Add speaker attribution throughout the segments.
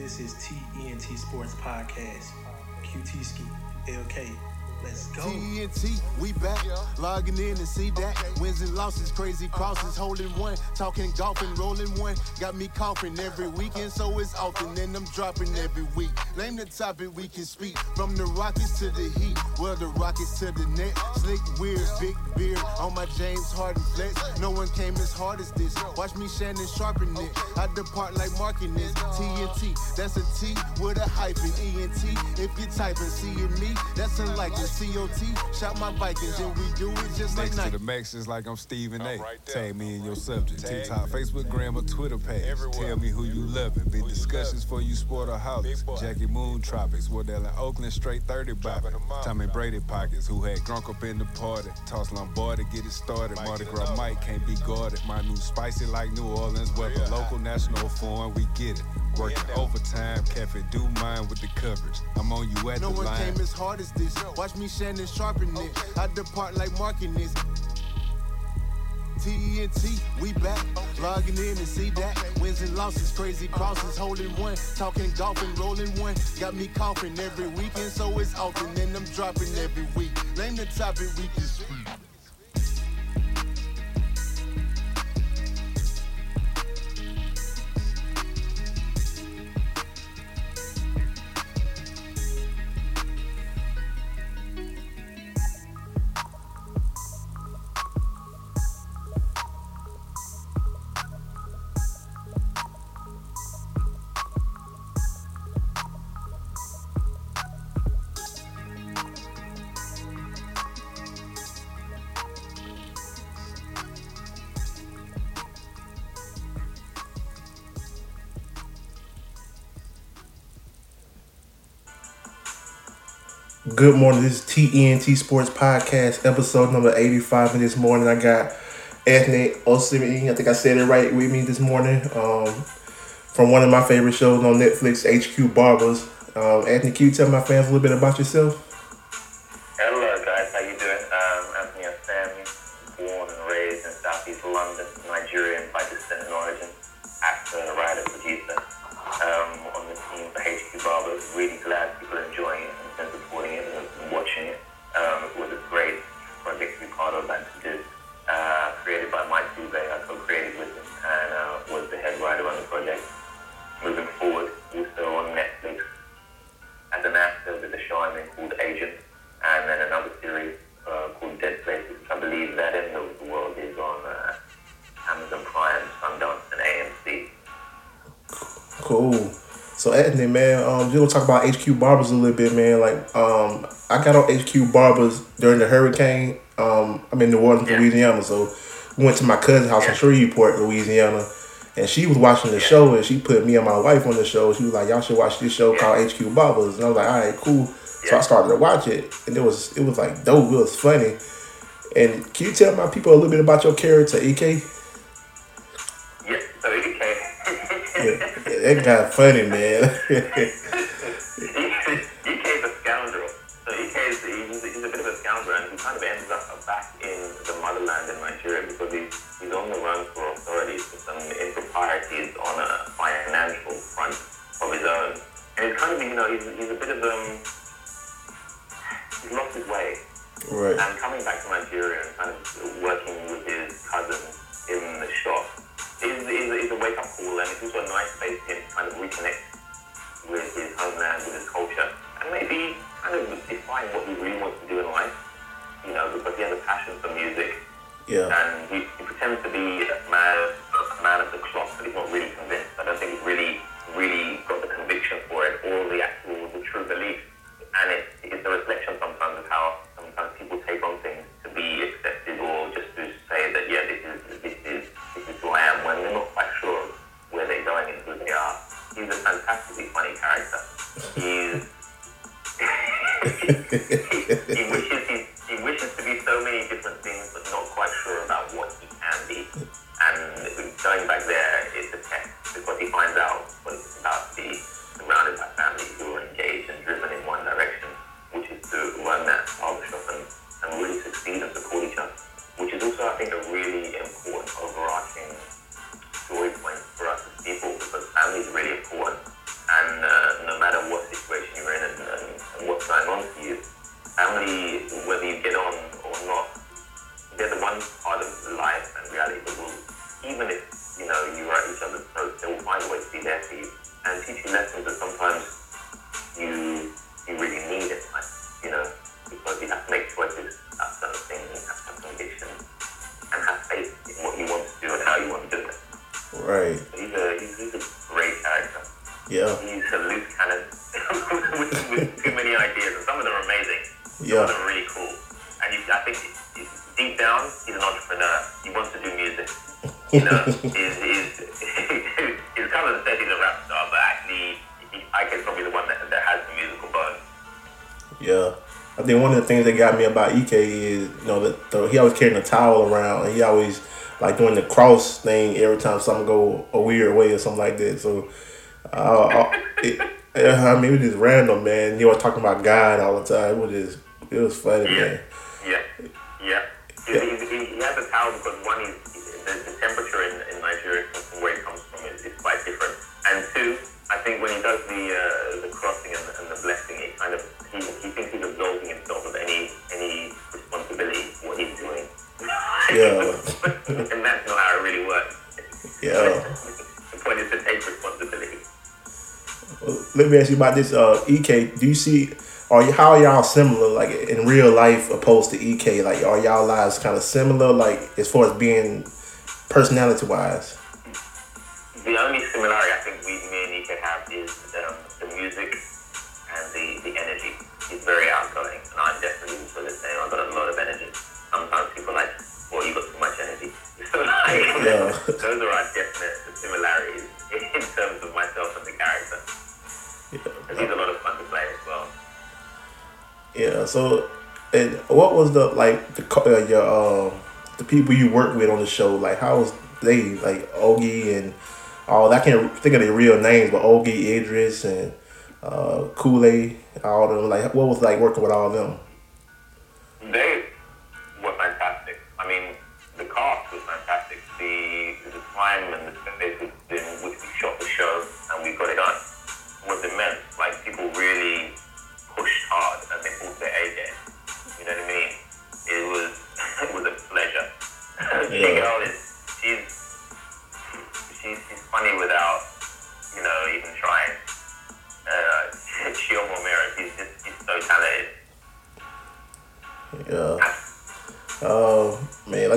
Speaker 1: This is TENT Sports Podcast. QT Ski, LK,
Speaker 2: TNT, we back. Logging in and see that. Wins and losses, crazy crosses, holding one. Talking golf and rolling one. Got me coughing every weekend, so it's often. And I'm dropping every week. Name the topic we can speak. From the Rockets to the Heat. Well, the Rockets to the net. Slick, weird, big beard on my James Harden flex. No one came as hard as this. Watch me Shannon sharpen it. I depart like marking this. TNT, that's a T with a hyphen. ENT, if you're typing, seeing me, that's unlikely. COT, shout my Vikings, and we do it just like
Speaker 3: Next to the max is like I'm Stephen A.
Speaker 4: right.
Speaker 3: Tag me in your subject.
Speaker 4: Tag
Speaker 3: TikTok,
Speaker 4: me.
Speaker 3: Facebook, Gram, or Twitter page.
Speaker 4: Everywhere.
Speaker 3: Tell me who you loving. Big
Speaker 4: Who you
Speaker 3: discussions for you sport or holics. Jackie Moon Tropics. Wardell and Oakland straight 30 bopping.
Speaker 4: Dropping them.
Speaker 3: Tommy Brady pockets. Who had drunk up in the party. Toss Lombardi, get it started.
Speaker 4: Might
Speaker 3: Mardi Gras
Speaker 4: another
Speaker 3: Mike can't be guarded. My new spicy like New Orleans weather.
Speaker 4: Real hot.
Speaker 3: Local, national, foreign, we get it. Working overtime. Cafe do mine with the coverage. I'm on you at
Speaker 2: No
Speaker 3: the
Speaker 2: one came as hard as this. Watch me Shannon sharpen it. I depart like marking this. TNT, we back. Logging in and see that. Wins and losses, crazy crosses, holding one. Talking golf and rolling one. Got me coughing every weekend, so it's often. And I'm dropping every week. Name the topic we can
Speaker 1: Good morning. This is TENT Sports Podcast, episode number 85. And this morning I got Anthony Osimhen. I think I said it right with me this morning. Um, from one of my favorite shows on Netflix, HQ Barbers. Um, Anthony, can you tell my fans a little bit about yourself?
Speaker 5: Anthony,
Speaker 1: man, um, you gonna talk about HQ Barbers a little bit, man. Like, um, I got on HQ Barbers during the hurricane. Um, I'm in New Orleans,
Speaker 5: Yeah.
Speaker 1: Louisiana, so we went to my cousin's house in
Speaker 5: Yeah.
Speaker 1: Shreveport, Louisiana, and she was watching the show, and she put me and my wife on the show. She was like, "Y'all should watch this show
Speaker 5: Yeah.
Speaker 1: called HQ Barbers," and I was like, "All right, cool." So I started to watch it, and it was it was like dope. It was funny. And can you tell my people a little bit about your character, EK? That guy funny, man.
Speaker 5: Is a scoundrel. So is he's, he's a bit of a scoundrel, and he kind of ends up back in the motherland in Nigeria because he's, he's on the run for authorities for some improprieties on a financial front of his own. And he's kind of, you know, he's, he's a bit of um, he's lost his way.
Speaker 1: right.
Speaker 5: And coming back to Nigeria and kind of working and it's also a nice space for him to kind of reconnect with his homeland, with his culture, and maybe kind of define what he really wants to do in life. You know, because he has a passion for music,
Speaker 1: Yeah.
Speaker 5: and he, he pretends to be a man, a man of the cloth, but he's not really convinced. I don't think he's really, really got the conviction for it or the actual, the true belief. And it, it's fantastically funny character. He's he wishes he, he wishes to be so many different things, but not quite sure about what he can be. And going back there
Speaker 1: Right.
Speaker 5: He's a, he's, he's a great character.
Speaker 1: Yeah.
Speaker 5: He's a loose cannon with, with too many ideas, and some of them are amazing. Some
Speaker 1: Yeah.
Speaker 5: of them are really cool. And you, I think deep down, he's an entrepreneur. He wants to do music. You know, his, his, his cousin says he's a rap star, but actually, he, I guess probably the one that, that has the musical bone.
Speaker 1: Yeah. I think one of the things that got me about Ek is, you know, that the, he always carrying a towel around and he always doing the cross thing every time something go a weird way or something like that. So, uh, uh, it, I mean, it was just random, man. He was talking about God all the time. It was just, it was funny, man.
Speaker 5: Yeah, yeah. He,
Speaker 1: Yeah.
Speaker 5: he, he, he has a towel because one, he's, the, the temperature in, in Nigeria where he comes from is, is quite different. And two, I think when he does the uh, the crossing and the, and the blessing, it kind of he, he thinks he's absolving himself of any any responsibility for what he's doing.
Speaker 1: Yeah.
Speaker 5: and that's not how it really works.
Speaker 1: Yeah.
Speaker 5: the point is to take responsibility.
Speaker 1: Let me ask you about this. Uh, Ek, do you see? Are you how are y'all similar, like in real life, opposed to Ek? Like, are y'all lives kind of similar, like as far as being personality wise?
Speaker 5: So, and
Speaker 1: what was the like the uh, your um the people you work with on the show? Like, how was they like Ogie and all? I can't think of their real names, but Ogie, Idris, and uh, Kool Aid, all of them. Like, what was like working with all of them?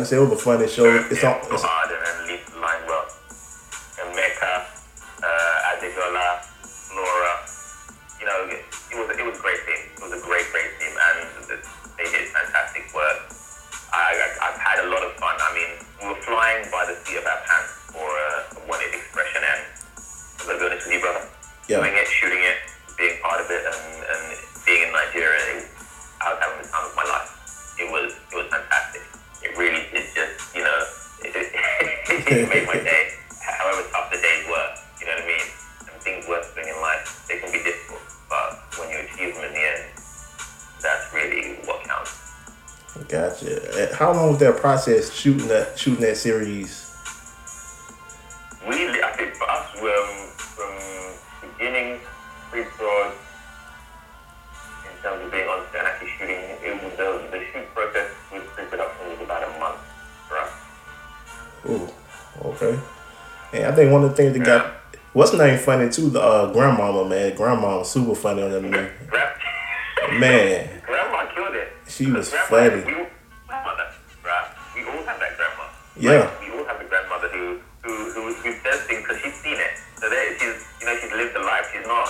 Speaker 1: Man, like I said, it was a funny show. It's on. It's,
Speaker 5: hard and then lead the. And Mecca, uh, Adegola, Laura, you know, it, it was it was a great team. It was a great, great team, and they did fantastic work. I, I, I've had a lot of fun. I mean, we were flying by the seat of our pants Uh,
Speaker 1: How long was that process shooting that shooting that series?
Speaker 5: We, I think for us, um, from beginning, pre-prod, in terms of being on and actually shooting, it was the, the shoot process with pre-production was about a month for us.
Speaker 1: Ooh, okay. And I think one of the things that got what's name funny too, the uh, grandmama man, grandma was super funny on that movie. Man,
Speaker 5: grandma killed it.
Speaker 1: She was
Speaker 5: Grandma-
Speaker 1: funny.
Speaker 5: We,
Speaker 1: Yeah.
Speaker 5: Like, we all have the grandmother who who who, who says things because she's seen it. So there, she's you know she's lived the life. She's not.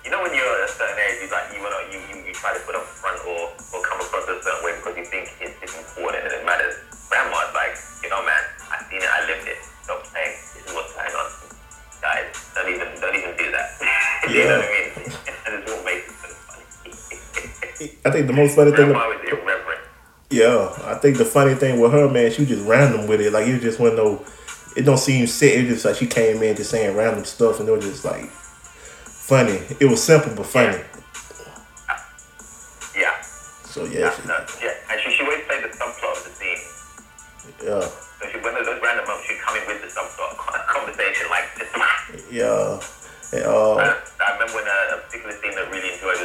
Speaker 5: You know when you're at a certain age, you like you wanna you, you, you try to put up front or or come across a certain way because you think it's, it's important and it matters. Grandma's like, you know, man, I seen it, I lived it. Stop saying this is what's going on, guys. Don't even don't even do that. you know what I mean? and it's what makes it so funny.
Speaker 1: I think the most funny thing.
Speaker 5: Grandma.
Speaker 1: Yeah, I think the funny thing with her, man, she was just random with it. Like it just wasn't no, it don't seem set. It just like she came in just saying random stuff, and it was just like funny. It was simple but funny.
Speaker 5: Yeah.
Speaker 1: So yeah,
Speaker 5: Yeah, no, yeah. And she, she always played the subplot of the scene.
Speaker 1: yeah,
Speaker 5: So she, when those random moments, she'd come in with the subplot conversation, like, just,
Speaker 1: yeah. And, uh,
Speaker 5: I remember when a, a particular scene that really enjoyed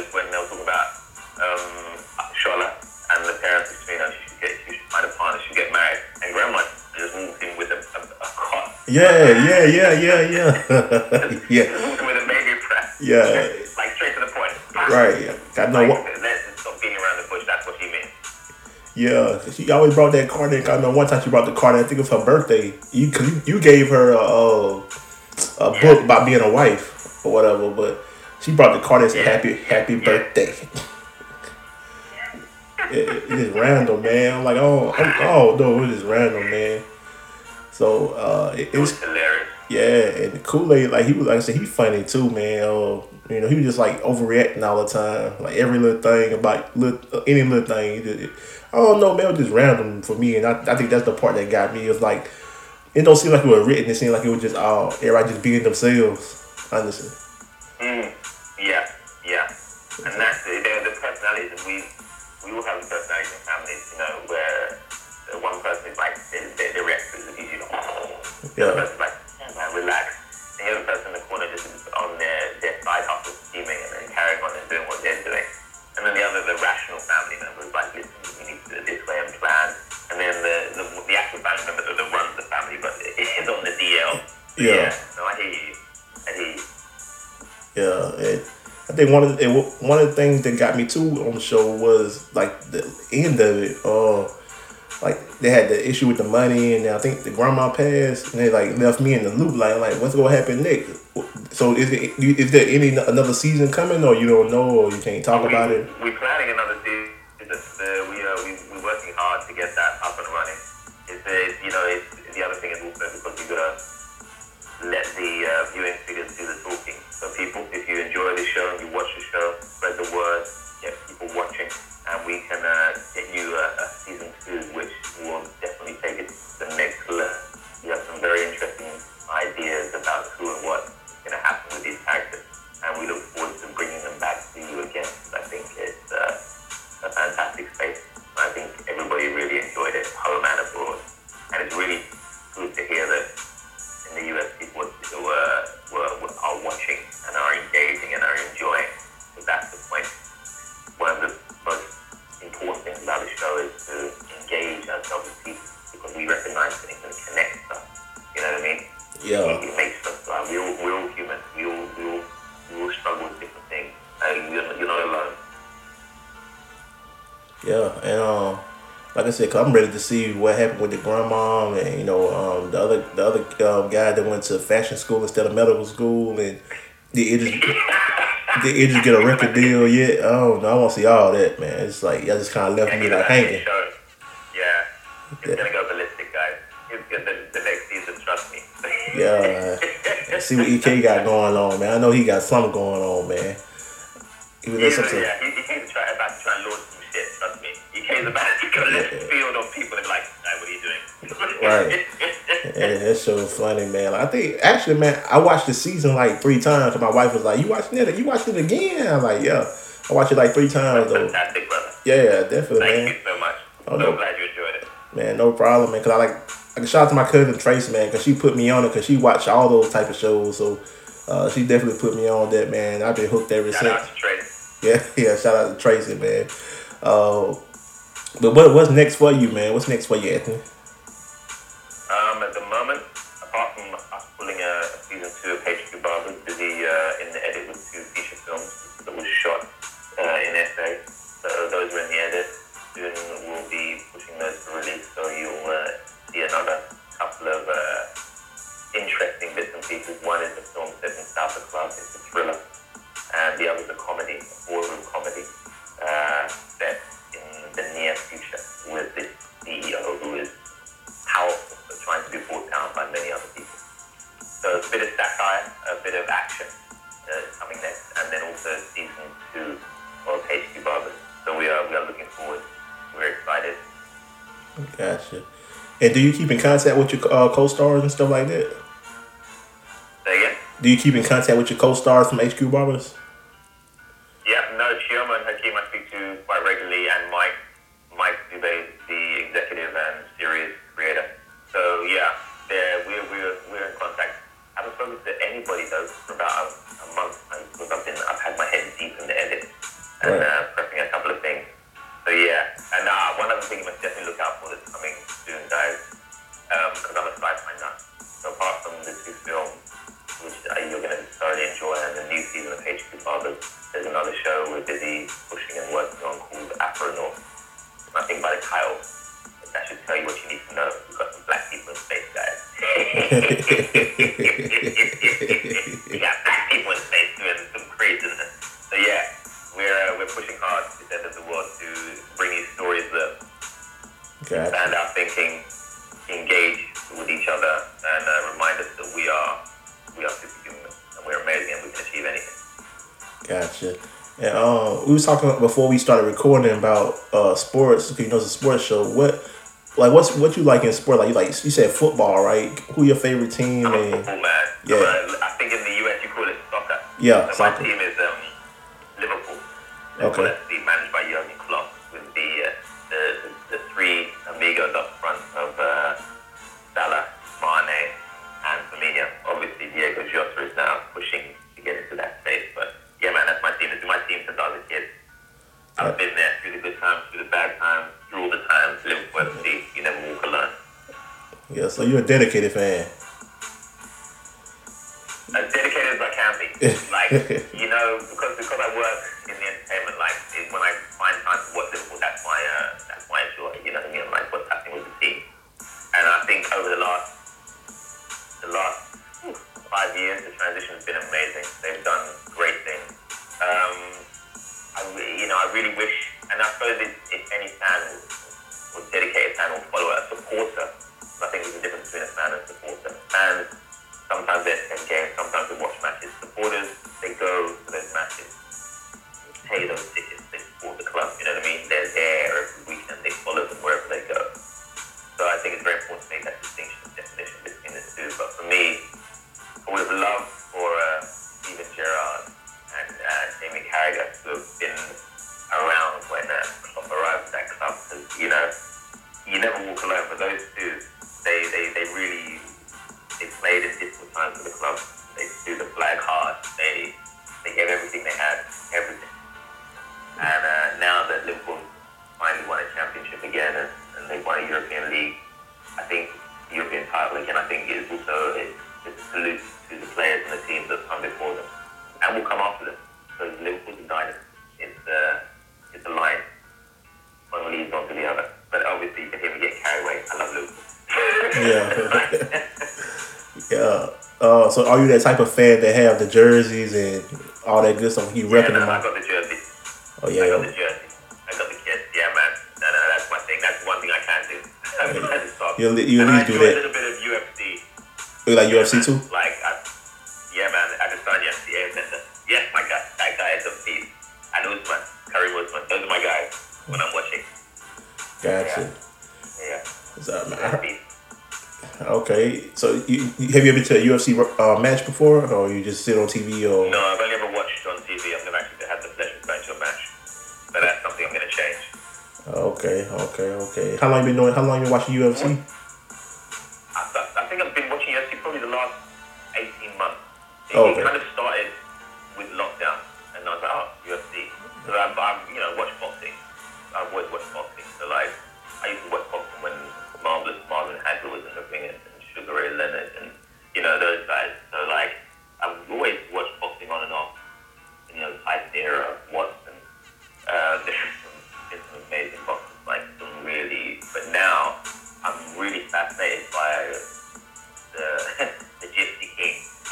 Speaker 1: Yeah, yeah, yeah, yeah, yeah. yeah,
Speaker 5: with a baby press.
Speaker 1: yeah.
Speaker 5: Like straight to the point.
Speaker 1: Right. I know
Speaker 5: Like,
Speaker 1: what.
Speaker 5: let's just stop beating around the bush. That's what she meant.
Speaker 1: Yeah, she always brought that card in. I know one time she brought the card in. I think it was her birthday. You, you, you gave her a, a, a book about being a wife or whatever, but she brought the card and said
Speaker 5: Yeah.
Speaker 1: happy happy
Speaker 5: Yeah.
Speaker 1: birthday. it, it- it is random, man. I'm like, oh, I'm, oh no, it is random, man. So uh, it,
Speaker 5: It
Speaker 1: it
Speaker 5: was hilarious.
Speaker 1: yeah, and Kool Aid, like he was, like I said, he's funny too, man. Uh, you know, he was just like overreacting all the time, like every little thing about little, any little thing. It- it- I don't know, man. It was just random for me, and I, I think that's the part that got me. It was like it don't seem like it was written. It seemed like it was just all everybody just being themselves. Honestly,
Speaker 5: Mm, yeah, yeah. And that's. They're the personalities. We, we all have the personalities
Speaker 1: Yeah.
Speaker 5: other person's like, yeah, man, relax. And the other person in the corner just is on their, their side hustle, scheming and then carrying on and doing what they're doing. And then the other, the rational family member is like, listen, we need to do it this way and plan. And then the, the, the actual family member that runs the family, but is on the DL.
Speaker 1: Yeah.
Speaker 5: No, I hear you. I hear you.
Speaker 1: yeah. And I think one of the, and one of the things that got me too on the show was like the end of it. Uh, like they had the issue with the money, and I think the grandma passed, and they like left me in the loop. Like, like what's gonna happen next? So is it is there any another season coming, or you don't know, or you can't talk about it?
Speaker 5: We're planning another season. Uh, we are we, we're working hard to get that
Speaker 1: yeah, and um, like I said, cause I'm ready to see what happened with the grandma, and you know, um, the other the other um, guy that went to fashion school instead of medical school, and did Idris did Idris get a record deal yet? I don't know. I want to see all that, man. It's like y'all just kind of left
Speaker 5: Yeah,
Speaker 1: me like hanging.
Speaker 5: Yeah, it's
Speaker 1: Yeah.
Speaker 5: gonna go ballistic, guys. It's good. The, the next season, trust me.
Speaker 1: Yeah, see what EK got going on, man. I know he got something going on, man. Was
Speaker 5: He's,
Speaker 1: listening
Speaker 5: yeah,
Speaker 1: Right. Yeah, that show was funny, man. I think actually, man, I watched the season like three times. And my wife was like, "You watching it? You watched it again?" I'm like, "Yeah, I watched it like three times though."
Speaker 5: Fantastic, brother.
Speaker 1: Yeah, definitely,
Speaker 5: Thank
Speaker 1: man.
Speaker 5: you so much.
Speaker 1: Oh,
Speaker 5: so
Speaker 1: no.
Speaker 5: glad you enjoyed it.
Speaker 1: Man, no problem, man. Cause I like, I can shout out to my cousin Tracy, man, cause she put me on it, cause she watched all those type of shows. So uh, she definitely put me on that, man. I've been hooked ever
Speaker 5: Shout
Speaker 1: since.
Speaker 5: out to Trey.
Speaker 1: Yeah, yeah. Shout out to Tracy, man. Uh, but what what's next for you, man? What's next for you, Anthony?
Speaker 5: One is a film set in South Club, it's a thriller, and the other is a comedy, a ballroom comedy uh, set in the near future with this CEO who is powerful but trying to be brought down by many other people. So a bit of satire, a bit of action uh, coming next, and then also season two of HQ Barbers. So we are we are looking forward. We're excited.
Speaker 1: Gotcha. And do you keep in contact with your uh, co-stars and stuff like that? Do you keep in contact with your co-stars from HQ Barbers?
Speaker 5: Yeah, no, Chioma and Hakeem I speak to quite regularly, and Mike, Mike Dubé, the executive and series creator. So yeah, we're, we're, we're in contact. I haven't spoken to anybody though for about a, a month and I've been, I've had my head deep in the edit and
Speaker 1: Right.
Speaker 5: uh, prepping a couple of things. So yeah, and uh, one other thing you must definitely look out for By the title, that should tell you what you need to know. We've got some black people in space, guys. we got black people in space doing some craziness. So yeah, we're uh, we're pushing hard to the end of the world to bring these stories that
Speaker 1: gotcha.
Speaker 5: expand our thinking, engage with each other, and uh, remind us that we are we are superhuman and we're amazing and we can achieve anything.
Speaker 1: Gotcha. And um, we were talking before we started recording about uh, uh, sports. 'cause You know, it's a sports show. What, like, what's what you like in sport? Like, you like you said football, right? Who your favorite team?
Speaker 5: I'm
Speaker 1: And
Speaker 5: football man.
Speaker 1: Yeah.
Speaker 5: I think in the US you call it soccer.
Speaker 1: Yeah,
Speaker 5: So
Speaker 1: soccer.
Speaker 5: my team is
Speaker 1: you're a dedicated fan.
Speaker 5: as dedicated as I can be. Like, you know, because because I work in the entertainment life, is when I find time to watch Liverpool, that's my uh, that's my joy. You know what I mean? Like what's happening with the team. And I think over the last the last five years, the transition has been amazing. They've done great things. Um, I you know, I really wish, and I suppose if, never. But those
Speaker 1: so are you that type of fan that have the jerseys and all that good stuff? You
Speaker 5: Yeah,
Speaker 1: repping
Speaker 5: no,
Speaker 1: them
Speaker 5: I
Speaker 1: out?
Speaker 5: got the jersey.
Speaker 1: Oh yeah.
Speaker 5: I got the jersey. I got the kit. Yeah, man. No, no, that's my thing. That's one thing I can't do. That is soccer.
Speaker 1: You at le- you at
Speaker 5: and I
Speaker 1: least do that.
Speaker 5: a little bit of UFC.
Speaker 1: You like
Speaker 5: Yeah,
Speaker 1: UFC
Speaker 5: man.
Speaker 1: too?
Speaker 5: Like, I, yeah, man. I Adesanya, yeah, center. Yes, my guy. That guy is a beast. And Usman, Karim Usman. Those are my guys when I'm watching.
Speaker 1: Gotcha.
Speaker 5: Yeah,
Speaker 1: okay. So you, have you ever been to a UFC uh, match before, or you just sit on TV or?
Speaker 5: No, I've only ever watched on TV. I've never actually had the pleasure of going to a match. But that's something I'm going to change.
Speaker 1: Okay, okay, okay. How long you been doing? How long you been watching UFC?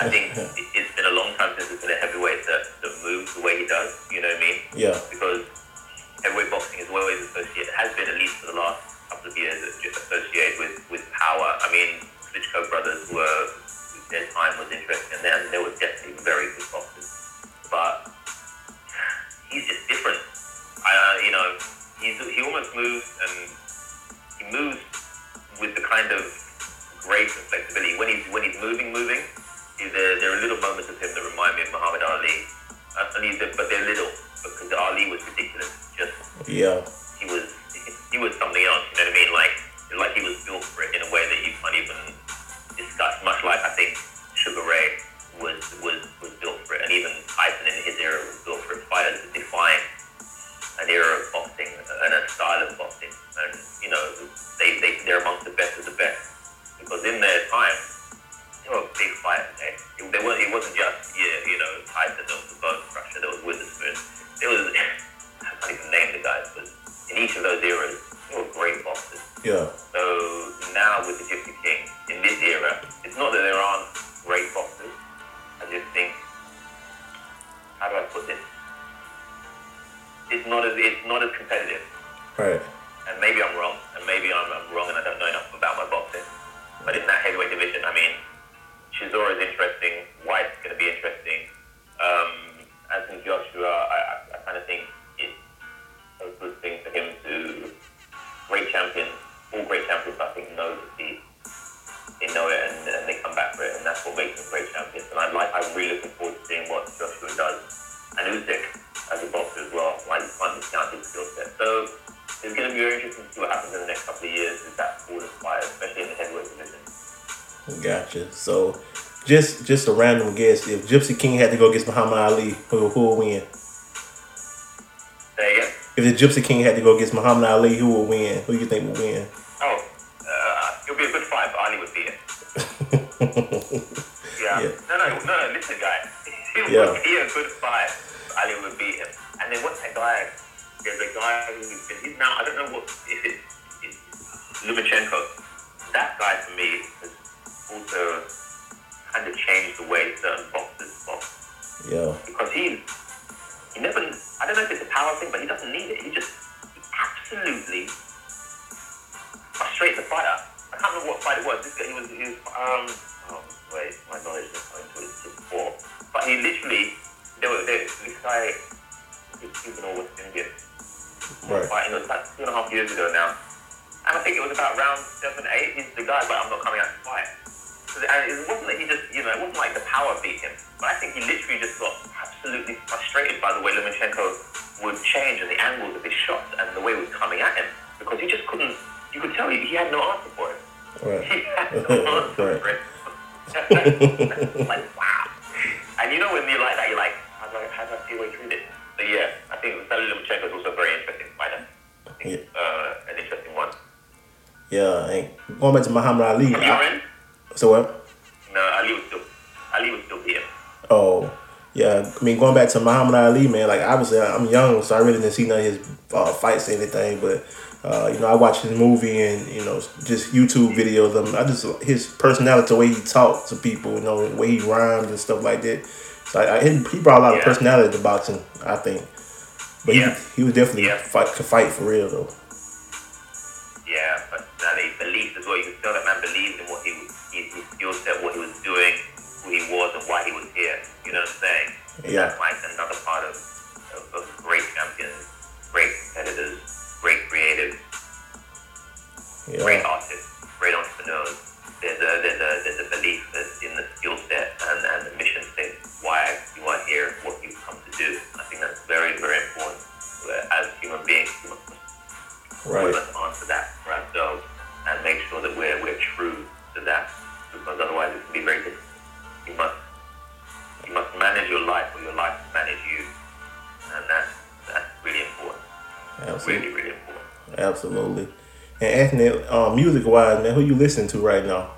Speaker 5: I think it, it's been a long time since there's been a heavyweight that, that moves the way he does, you know what I mean?
Speaker 1: Yeah.
Speaker 5: Because heavyweight boxing is always associated, has been at least for the last couple of years, associated with, with power. I mean, Klitschko brothers were, their time was interesting, and then they were definitely very good boxers. But he's just different. I, uh, you know, he's, he almost moves and he moves with the kind of grace and flexibility. When he's when he's moving, moving, he- there, there are little moments of him that remind me of Muhammad Ali. But they're little because Ali was ridiculous. Just
Speaker 1: Yeah.
Speaker 5: he was he was something else. You know what I mean? Like like he was built for it in a way that you can't even discuss. Much like I think Sugar Ray was was was built for it, and even Tyson in his era was built for it. Fighters that define an era of boxing and a style of boxing, and you know they they they're amongst the best of the best because in their time It, wasn't just yeah, you know Tyson. There was well. Like, you can't skill set. So it's going to be very interesting to see what happens in the next couple of years with that pool of fire, especially in the heavyweight division.
Speaker 1: Gotcha. So, just just a random guess. If Gypsy King had to go against Muhammad Ali, who who will win? If the Gypsy King had to go against Muhammad Ali, who will win? Who do you think will win?
Speaker 5: Oh, uh, it'll be a good fight, but Ali would beat it. Yeah.
Speaker 1: Yeah.
Speaker 5: No, no, no, no, listen, guy. It would be a good fight. Ali would beat him. And then what's that guy? There's a guy who's been, he's now, I don't know what, if it's, it's Lomachenko. That guy for me has also kind of changed the way certain boxers box.
Speaker 1: Yeah.
Speaker 5: Because he, he never, I don't know if it's a power thing, but he doesn't need it. He just, he absolutely frustrates the fighter. I can't remember what fight it was. This guy, he was, he was, um, oh, wait, my knowledge is going to his before. But he literally, there was, there, this guy, or West Indian,
Speaker 1: Right.
Speaker 5: fighting, it was about two and a half years ago now. And I think it was about round seven, eight, he's the guy, but I'm not coming out to fight. And it wasn't that he just, you know, it wasn't like the power beat him, but I think he literally just got absolutely frustrated by the way Lomachenko would change and the angles of his shots and the way he was coming at him because he just couldn't. You could tell he, he had no answer for it.
Speaker 1: Right.
Speaker 5: He had no answer for it. like wow. And you know when you're like that, you're like, how do I, how do I see a Yeah.
Speaker 1: And going back to Muhammad Ali. I, so what?
Speaker 5: No, Ali would still, Ali would still him.
Speaker 1: Oh, yeah. I mean, going back to Muhammad Ali, man. Like, obviously, I'm young, so I really didn't see none of his uh, fights or anything. But uh, you know, I watched his movie and you know, just YouTube videos of him. I just his personality, the way he talked to people, you know, the way he rhymed and stuff like that. So I, I, he he brought a lot of personality to boxing, I think. But
Speaker 5: Yeah.
Speaker 1: he, he was definitely
Speaker 5: Yeah.
Speaker 1: fight could fight for real though.
Speaker 5: Well. You could tell that man believed in what he was, his, his skill set, what he was doing, who he was, and why he was here. You know what I'm saying?
Speaker 1: Yeah.
Speaker 5: That's like another part of, of, of great champions, great competitors, great creatives, great artists, great entrepreneurs. There's a there's a there's a belief in the skill set and, and the mission statement why you are here, what you've come to do. I think that's very very important. As human beings, we we must answer that for ourselves and make sure that we're we're true to that because otherwise it can be very difficult. You must you must manage your life or your life manage you, and that's that's really important.
Speaker 1: Absolutely.
Speaker 5: Really really important.
Speaker 1: Absolutely. And Anthony, uh, music wise, man, who you listening to right now?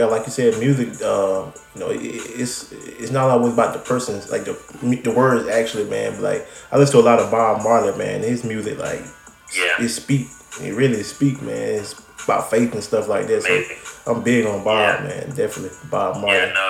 Speaker 5: Yeah, like
Speaker 1: you said, music. Uh, you know, it, it's it's not always about the person's like the the words actually, man. But like I listen to a lot of Bob Marley, man. His music, like,
Speaker 5: Yeah.
Speaker 1: it speak. It really speak, man. It's about faith and stuff like that. So I'm big on Bob,
Speaker 5: Yeah.
Speaker 1: man. Definitely Bob Marley.
Speaker 5: Yeah, no,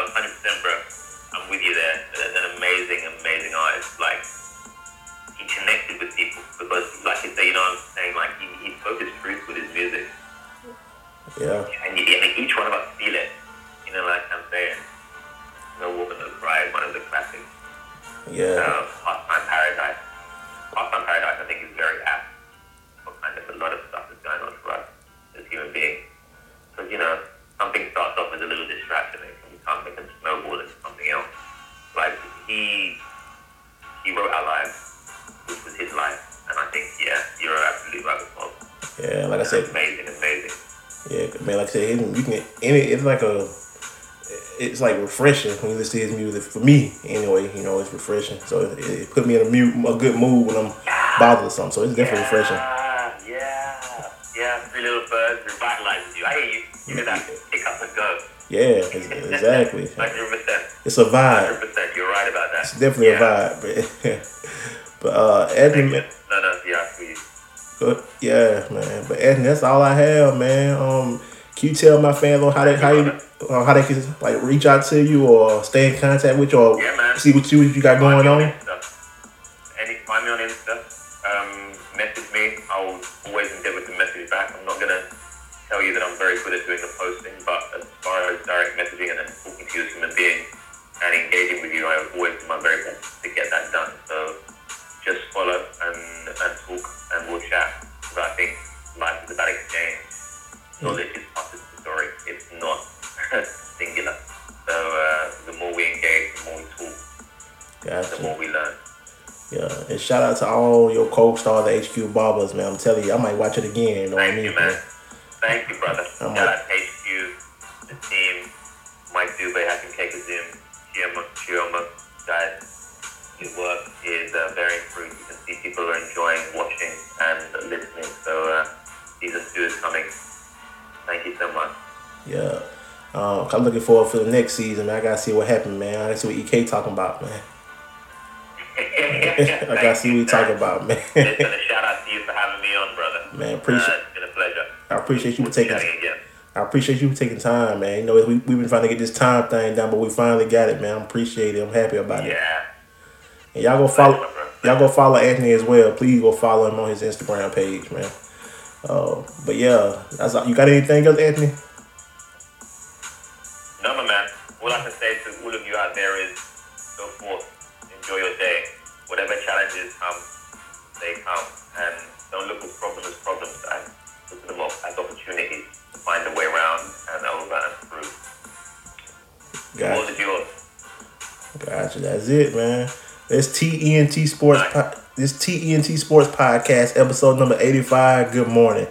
Speaker 5: I
Speaker 1: said, you can. And it's like a. It's like refreshing when you listen to his music. For me, anyway, you know, it's refreshing. So it, it put me in a, mute, a good mood when I'm bothered or something. So it's definitely refreshing.
Speaker 5: Yeah, yeah, yeah. Three little birds revitalizes you. I hear you. You hear that? Pick up and go.
Speaker 1: Yeah, exactly.
Speaker 5: Hundred percent.
Speaker 1: It's a vibe.
Speaker 5: Hundred percent. You're right about that.
Speaker 1: It's definitely
Speaker 5: yeah.
Speaker 1: a vibe. But, but uh, Anthony,
Speaker 5: No, no, yeah, please.
Speaker 1: But yeah, man. But Anthony, that's all I have, man. Um, can you tell my fans on how they how you uh, how they can like reach out to you or stay in contact with you or
Speaker 5: Yeah,
Speaker 1: see what you what you got going
Speaker 5: Find me
Speaker 1: on?
Speaker 5: Insta. Any, find me on Insta. Um, message me. I'll always endeavor to message back. I'm not gonna tell you that I'm very good at doing the posting, but as far as direct messaging and then talking to you as a human being and engaging with you, I always do my very best to get that done. So just follow and and talk and we'll chat. But I think life is about exchange. Knowledge is part of the story. It's not singular. So uh, the more we engage, the more we talk, the more we learn.
Speaker 1: Yeah, and shout out to all your co-stars, the HQ Barbers, man. I'm telling you, I might watch it again. You know what I
Speaker 5: Thank
Speaker 1: mean?
Speaker 5: you, man. Thank you, brother.
Speaker 1: I'm
Speaker 5: Shout out HQ, the team, Mike Dubé, Hakeem Kae-Kazim, Chioma, Chioma, guys. Your work is uh, bearing fruit. You can see people are enjoying watching and listening. So uh, season two is coming. Thank you so much.
Speaker 1: Yeah. Um, I'm looking forward for the next season, man. I gotta see what happened, man. I gotta see what EK talking about, man. I gotta see what he talking about, man.
Speaker 5: Listen, a shout out to you for having me on, brother.
Speaker 1: Man, appreciate-
Speaker 5: Uh, it's been a pleasure.
Speaker 1: I appreciate you for taking.
Speaker 5: again.
Speaker 1: I appreciate you for taking time, man. You know, we we've been trying to get this time thing done, but we finally got it, man. I appreciate it. I'm happy about it.
Speaker 5: Yeah.
Speaker 1: And y'all go follow,
Speaker 5: Thanks, my bro.
Speaker 1: y'all go follow Anthony as well. Please go follow him on his Instagram page, man. Uh, but yeah, that's all. You got anything else, Anthony?
Speaker 5: No, my man. All I can say to all of you out there is go forth, enjoy your day. Whatever challenges come, they come. And don't look at problems as problems, guys. Look at them all as opportunities to find a way around and over and through.
Speaker 1: Gotcha,
Speaker 5: is yours.
Speaker 1: gotcha. That's it, man. This TENT Sports, po- this TENT Sports podcast, episode number eighty-five. Good morning.